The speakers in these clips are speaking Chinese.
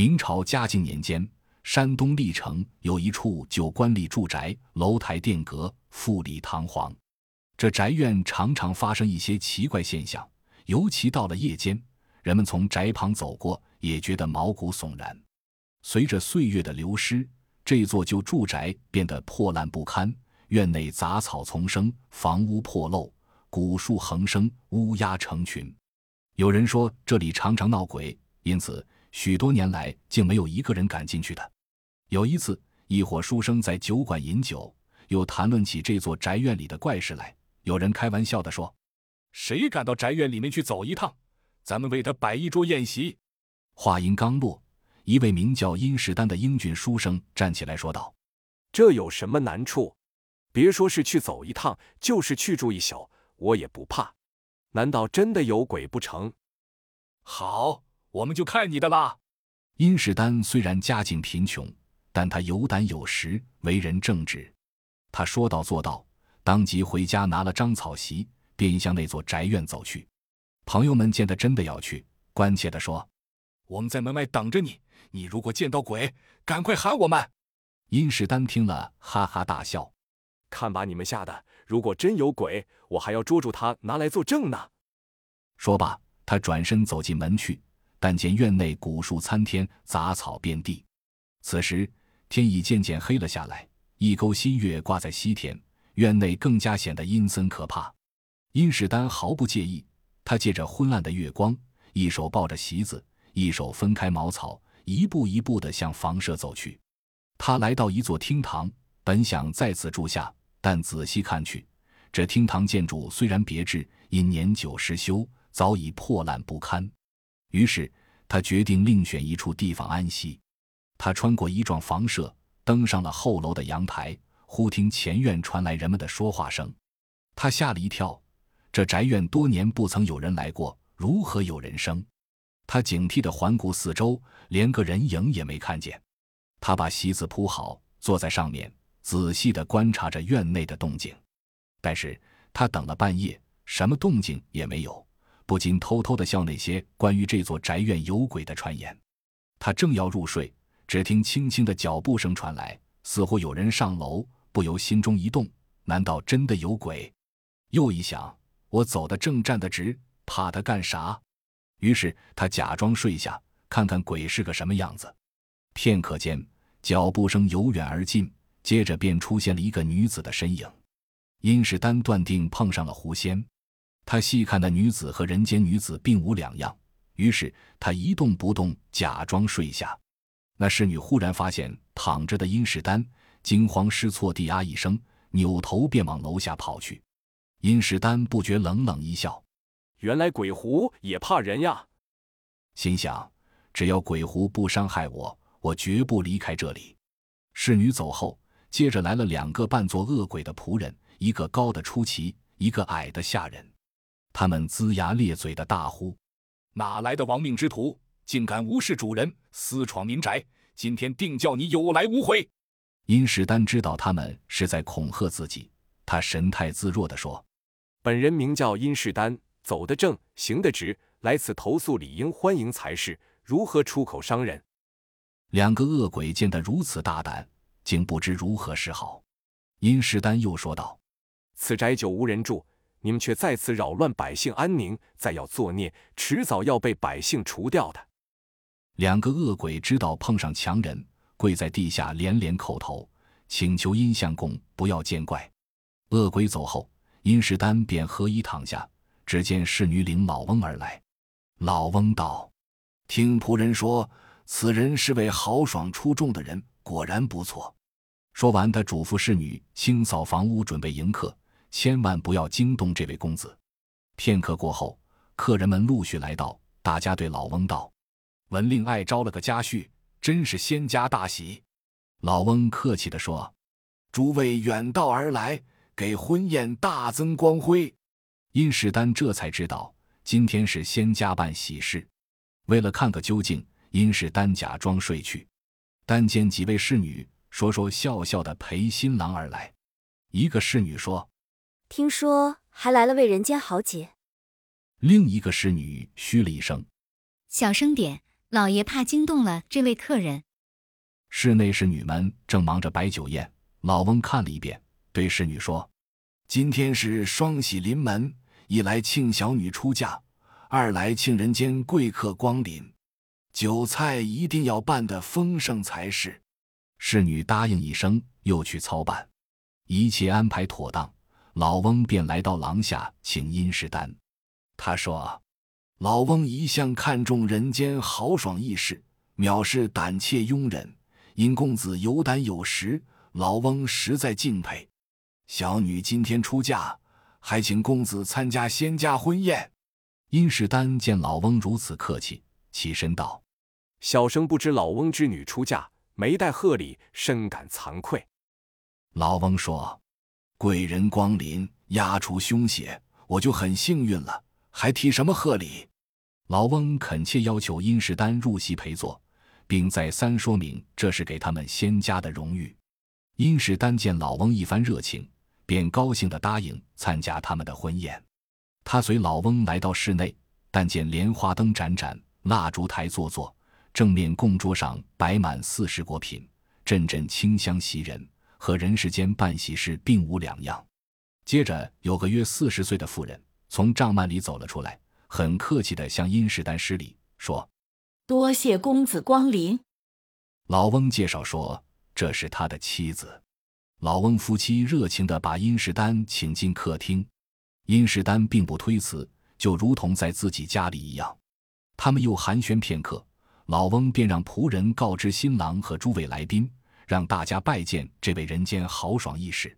明朝嘉靖年间，山东历城有一处旧官吏住宅，楼台殿阁，富丽堂皇。这宅院常常发生一些奇怪现象，尤其到了夜间，人们从宅旁走过，也觉得毛骨悚然。随着岁月的流失，这座旧住宅变得破烂不堪，院内杂草丛生，房屋破漏，古树横生，乌鸦成群。有人说这里常常闹鬼，因此许多年来竟没有一个人敢进去的。有一次，一伙书生在酒馆饮酒，又谈论起这座宅院里的怪事来。有人开玩笑地说：“谁敢到宅院里面去走一趟？咱们为他摆一桌宴席。”话音刚落，一位名叫殷世丹的英俊书生站起来说道：“这有什么难处？别说是去走一趟，就是去住一宿，我也不怕。难道真的有鬼不成？”好，我们就看你的啦。殷世丹虽然家境贫穷，但他有胆有识，为人正直。他说到做到。当即回家拿了张草席，便向那座宅院走去。朋友们见他真的要去，关切地说：“我们在门外等着你，你如果见到鬼，赶快喊我们。”殷世丹听了，哈哈大笑：“看把你们吓的！如果真有鬼，我还要捉住他拿来作证呢。”说罢，他转身走进门去，但见院内古树参天，杂草遍地。此时天已渐渐黑了下来，一钩新月挂在西天。院内更加显得阴森可怕，殷世丹毫不介意。他借着昏暗的月光，一手抱着席子，一手分开茅草，一步一步地向房舍走去。他来到一座厅堂，本想在此住下，但仔细看去，这厅堂建筑虽然别致，因年久失修，早已破烂不堪。于是他决定另选一处地方安息。他穿过一幢房舍，登上了后楼的阳台。忽听前院传来人们的说话声，他吓了一跳。这宅院多年不曾有人来过，如何有人声？他警惕地环顾四周，连个人影也没看见。他把席子铺好，坐在上面，仔细地观察着院内的动静。但是他等了半夜，什么动静也没有，不禁偷偷地笑那些关于这座宅院有鬼的传言。他正要入睡，只听轻轻的脚步声传来，似乎有人上楼。不由心中一动，难道真的有鬼？又一想，我走得正站得直，怕他干啥？于是他假装睡下，看看鬼是个什么样子。片刻间，脚步声由远而近，接着便出现了一个女子的身影。殷世丹断定碰上了狐仙。他细看那女子和人间女子并无两样，于是他一动不动，假装睡下。那侍女忽然发现躺着的殷世丹。惊慌失措地啊一声，扭头便往楼下跑去。殷世丹不觉冷冷一笑：“原来鬼狐也怕人呀！”心想：“只要鬼狐不伤害我，我绝不离开这里。”侍女走后，接着来了两个扮作恶鬼的仆人，一个高的出奇，一个矮的吓人。他们龇牙咧嘴的大呼：“哪来的亡命之徒，竟敢无视主人，私闯民宅？今天定叫你有来无回！”殷世丹知道他们是在恐吓自己，他神态自若地说：“本人名叫殷世丹，走得正，行得直，来此投诉理应欢迎才是，如何出口伤人？”两个恶鬼见得如此大胆，竟不知如何是好。殷世丹又说道：“此宅久无人住，你们却在此扰乱百姓安宁，再要作孽，迟早要被百姓除掉的。”两个恶鬼知道碰上强人。跪在地下连连叩头，请求殷相公不要见怪。恶鬼走后，殷世丹便合衣躺下。只见侍女领老翁而来。老翁道：“听仆人说，此人是位豪爽出众的人，果然不错。”说完，他嘱咐侍女清扫房屋，准备迎客，千万不要惊动这位公子。片刻过后，客人们陆续来到，大家对老翁道：“文令爱招了个家婿。”真是仙家大喜，老翁客气地说：“诸位远道而来，给婚宴大增光辉。”殷世丹这才知道今天是仙家办喜事。为了看个究竟，殷世丹假装睡去。但见几位侍女说说笑笑的陪新郎而来。一个侍女说：“听说还来了位人间豪杰。”另一个侍女嘘了一声：“小声点。”老爷怕惊动了这位客人。室内侍女们正忙着摆酒宴，老翁看了一遍，对侍女说：“今天是双喜临门，一来庆小女出嫁，二来庆人间贵客光临，酒菜一定要办得丰盛才是。”侍女答应一声，又去操办。一切安排妥当，老翁便来到廊下请殷世丹。他说：“老翁一向看重人间豪爽义士，藐视胆怯庸人。”殷公子有胆有识，老翁实在敬佩。小女今天出嫁，还请公子参加仙家婚宴。殷世丹见老翁如此客气，起身道：“小生不知老翁之女出嫁，没带贺礼，深感惭愧。”老翁说：“贵人光临，压除凶险，我就很幸运了，还提什么贺礼？”老翁恳切要求殷世丹入席陪坐。并再三说明这是给他们仙家的荣誉。殷世丹见老翁一番热情，便高兴地答应参加他们的婚宴。他随老翁来到室内，但见莲花灯盏盏，蜡烛台座座，正面供桌上摆满四时果品，阵阵清香袭人，和人世间办喜事并无两样。接着，有个约四十岁的妇人从帐幔里走了出来，很客气地向殷世丹施礼，说。多谢公子光临。老翁介绍说：“这是他的妻子。”老翁夫妻热情地把殷世丹请进客厅。殷世丹并不推辞，就如同在自己家里一样。他们又寒暄片刻，老翁便让仆人告知新郎和诸位来宾，让大家拜见这位人间豪爽义士。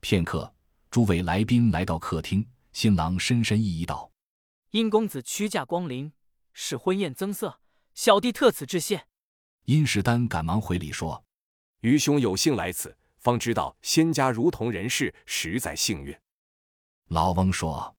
片刻，诸位来宾来到客厅，新郎深深一揖道：“殷公子屈驾光临，使婚宴增色。”小弟特此致谢。殷世丹赶忙回礼说：“愚兄有幸来此，方知道仙家如同人世，实在幸运。”老翁说：“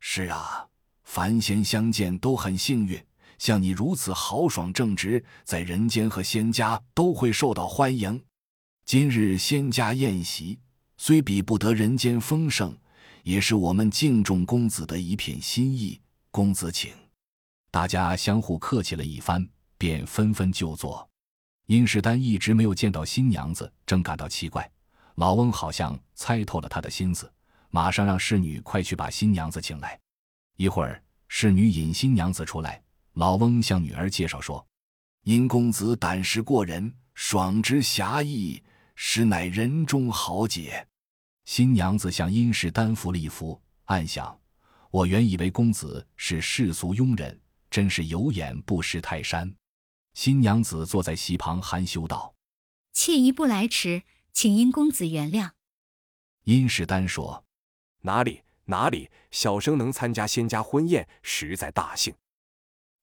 是啊，凡仙相见都很幸运。像你如此豪爽正直，在人间和仙家都会受到欢迎。今日仙家宴席虽比不得人间丰盛，也是我们敬重公子的一片心意。公子请。”大家相互客气了一番，便纷纷就坐。殷世丹一直没有见到新娘子，正感到奇怪。老翁好像猜透了他的心思，马上让侍女快去把新娘子请来。一会儿，侍女引新娘子出来，老翁向女儿介绍说：“殷公子胆识过人，爽直侠义，实乃人中豪杰。”新娘子向殷世丹扶了一扶，暗想：“我原以为公子是世俗庸人。”真是有眼不识泰山。新娘子坐在席旁，含羞道：“妾一步来迟，请殷公子原谅。”殷世丹说：“哪里哪里，小生能参加仙家婚宴，实在大幸。”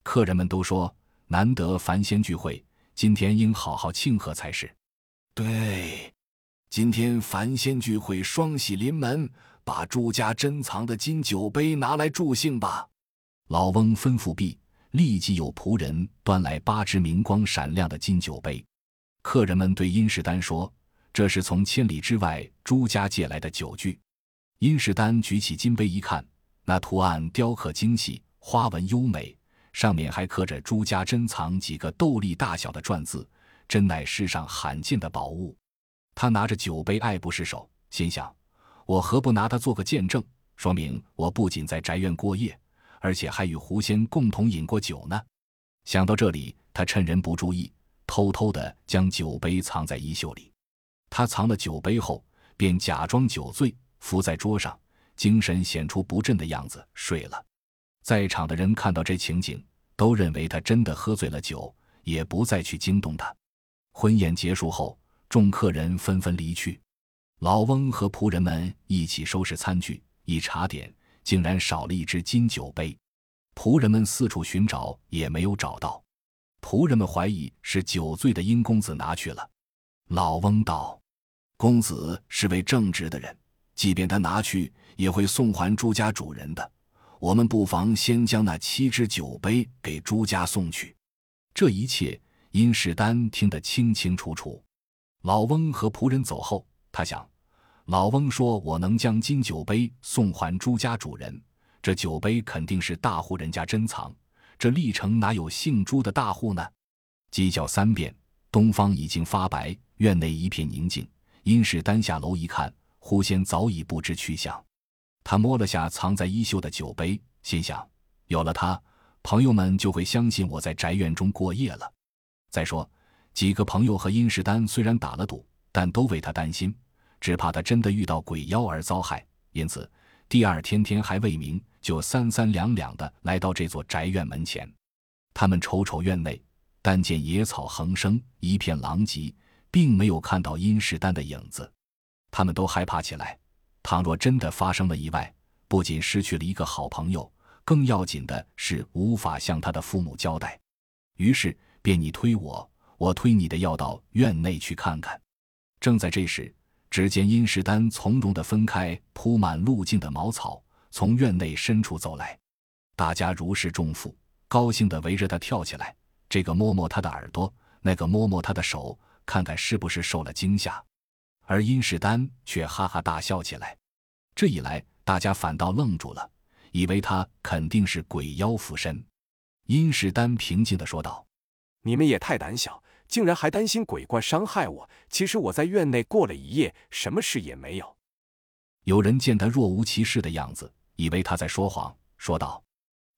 客人们都说：“难得凡仙聚会，今天应好好庆贺才是。”对，今天凡仙聚会，双喜临门，把朱家珍藏的金酒杯拿来助兴吧。老翁吩咐毕。立即有仆人端来八只明光闪亮的金酒杯，客人们对殷世丹说：“这是从千里之外朱家借来的酒具。”殷世丹举起金杯一看，那图案雕刻精细，花纹优美，上面还刻着朱家珍藏几个豆粒大小的篆字，真乃世上罕见的宝物。他拿着酒杯爱不释手，心想：“我何不拿它做个见证，说明我不仅在宅院过夜。”而且还与狐仙共同饮过酒呢。想到这里，他趁人不注意，偷偷的将酒杯藏在衣袖里。他藏了酒杯后，便假装酒醉，伏在桌上，精神显出不振的样子，睡了。在场的人看到这情景，都认为他真的喝醉了酒，也不再去惊动他。婚宴结束后，众客人纷纷离去，老翁和仆人们一起收拾餐具，一查点。竟然少了一只金酒杯，仆人们四处寻找也没有找到。仆人们怀疑是酒醉的殷公子拿去了。老翁道：“公子是位正直的人，即便他拿去，也会送还朱家主人的。我们不妨先将那七只酒杯给朱家送去。”这一切，殷世丹听得清清楚楚。老翁和仆人走后，他想。老翁说：“我能将金酒杯送还朱家主人，这酒杯肯定是大户人家珍藏。这历城哪有姓朱的大户呢？鸡叫三遍，东方已经发白，院内一片宁静。殷世丹下楼一看，狐仙早已不知去向。他摸了下藏在衣袖的酒杯，心想：有了它，朋友们就会相信我在宅院中过夜了。再说，几个朋友和殷世丹虽然打了赌，但都为他担心，只怕他真的遇到鬼妖而遭害。因此，第二天天还未明。就三三两两的来到这座宅院门前，他们瞅瞅院内，但见野草横生，一片狼藉，并没有看到殷世丹的影子。他们都害怕起来。倘若真的发生了意外，不仅失去了一个好朋友，更要紧的是无法向他的父母交代。于是便你推我，我推你的，要到院内去看看。正在这时，只见殷世丹从容地分开铺满路径的茅草。从院内深处走来，大家如释重负，高兴地围着他跳起来。这个摸摸他的耳朵，那个摸摸他的手，看看是不是受了惊吓。而殷世丹却哈哈大笑起来。这一来，大家反倒愣住了，以为他肯定是鬼妖附身。殷世丹平静地说道：“你们也太胆小，竟然还担心鬼怪伤害我。其实我在院内过了一夜，什么事也没有。”有人见他若无其事的样子。以为他在说谎，说道：“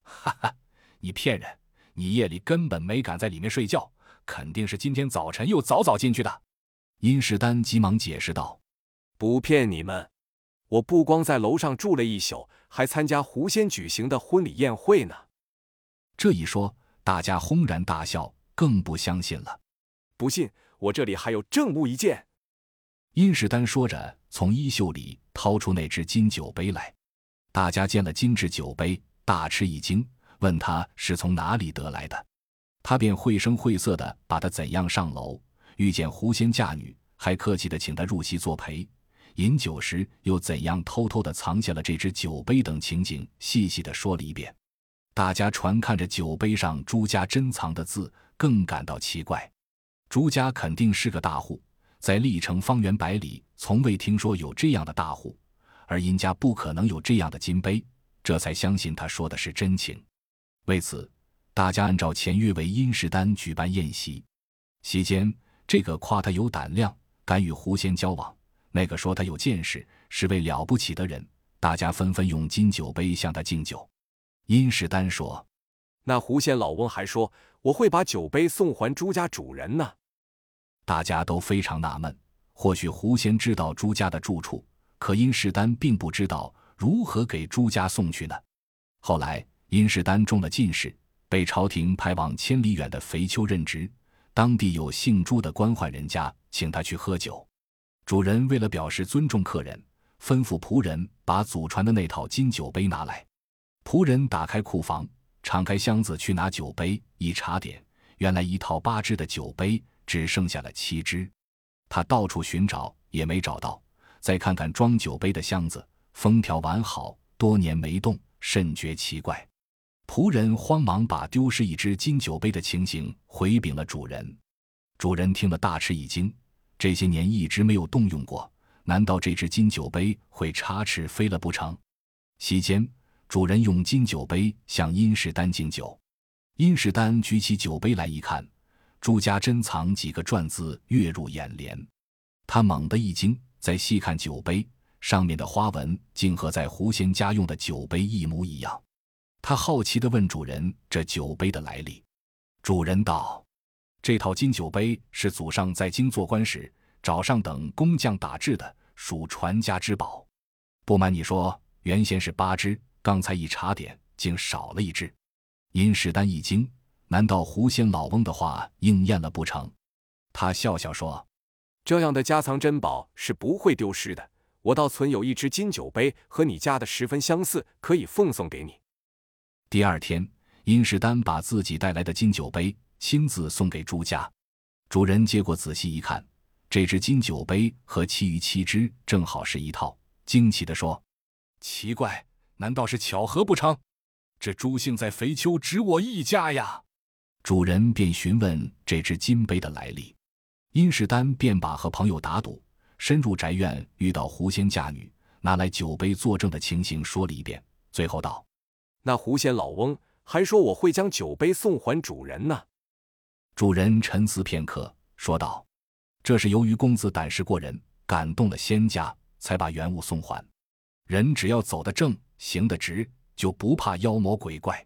哈哈，你骗人！你夜里根本没敢在里面睡觉，肯定是今天早晨又早早进去的。”殷世丹急忙解释道：“不骗你们，我不光在楼上住了一宿，还参加狐仙举行的婚礼宴会呢。”这一说，大家轰然大笑，更不相信了。不信，我这里还有证物一件。殷世丹说着，从衣袖里掏出那只金酒杯来。大家见了精致酒杯，大吃一惊，问他是从哪里得来的。他便绘声绘色的把他怎样上楼，遇见狐仙嫁女，还客气的请他入席作陪。饮酒时又怎样偷偷的藏下了这只酒杯等情景，细细的说了一遍。大家传看着酒杯上朱家珍藏的字，更感到奇怪。朱家肯定是个大户，在历城方圆百里，从未听说有这样的大户。而殷家不可能有这样的金杯，这才相信他说的是真情。为此，大家按照前约为殷世丹举办宴席。席间，这个夸他有胆量，敢与狐仙交往；那个说他有见识，是位了不起的人。大家纷纷用金酒杯向他敬酒。殷世丹说：“那狐仙老翁还说我会把酒杯送还朱家主人呢。”大家都非常纳闷，或许狐仙知道朱家的住处。可殷世丹并不知道如何给朱家送去呢。后来殷世丹中了进士，被朝廷派往千里远的肥丘任职。当地有姓朱的官宦人家，请他去喝酒。主人为了表示尊重客人，吩咐仆人把祖传的那套金酒杯拿来。仆人打开库房，敞开箱子去拿酒杯，一查点，原来一套八只的酒杯只剩下了七只。他到处寻找也没找到。再看看装酒杯的箱子，封条完好，多年没动，甚觉奇怪。仆人慌忙把丢失一只金酒杯的情形回禀了主人。主人听了大吃一惊，这些年一直没有动用过，难道这只金酒杯会插翅飞了不成？席间，主人用金酒杯向殷世丹敬酒。殷世丹举起酒杯来一看，朱家珍藏几个篆字跃入眼帘，他猛地一惊。再细看酒杯上面的花纹，竟和在狐仙家用的酒杯一模一样。他好奇地问主人：“这酒杯的来历？”主人道：“这套金酒杯是祖上在京做官时找上等工匠打制的，属传家之宝。不瞒你说，原先是八只，刚才一查点，竟少了一只。”殷世丹一惊：“难道狐仙老翁的话应验了不成？”他笑笑说。这样的家藏珍宝是不会丢失的。我倒存有一只金酒杯，和你家的十分相似，可以奉送给你。第二天，殷世丹把自己带来的金酒杯亲自送给朱家。主人接过仔细一看，这只金酒杯和其余七只正好是一套，惊奇地说：“奇怪，难道是巧合不成？这朱姓在肥丘只我一家呀！”主人便询问这只金杯的来历。殷世丹便把和朋友打赌、深入宅院遇到狐仙嫁女、拿来酒杯作证的情形说了一遍，最后道：“那狐仙老翁还说我会将酒杯送还主人呢。主人沉思片刻，说道：“这是由于公子胆识过人，感动了仙家，才把原物送还。人只要走得正，行得直，就不怕妖魔鬼怪。”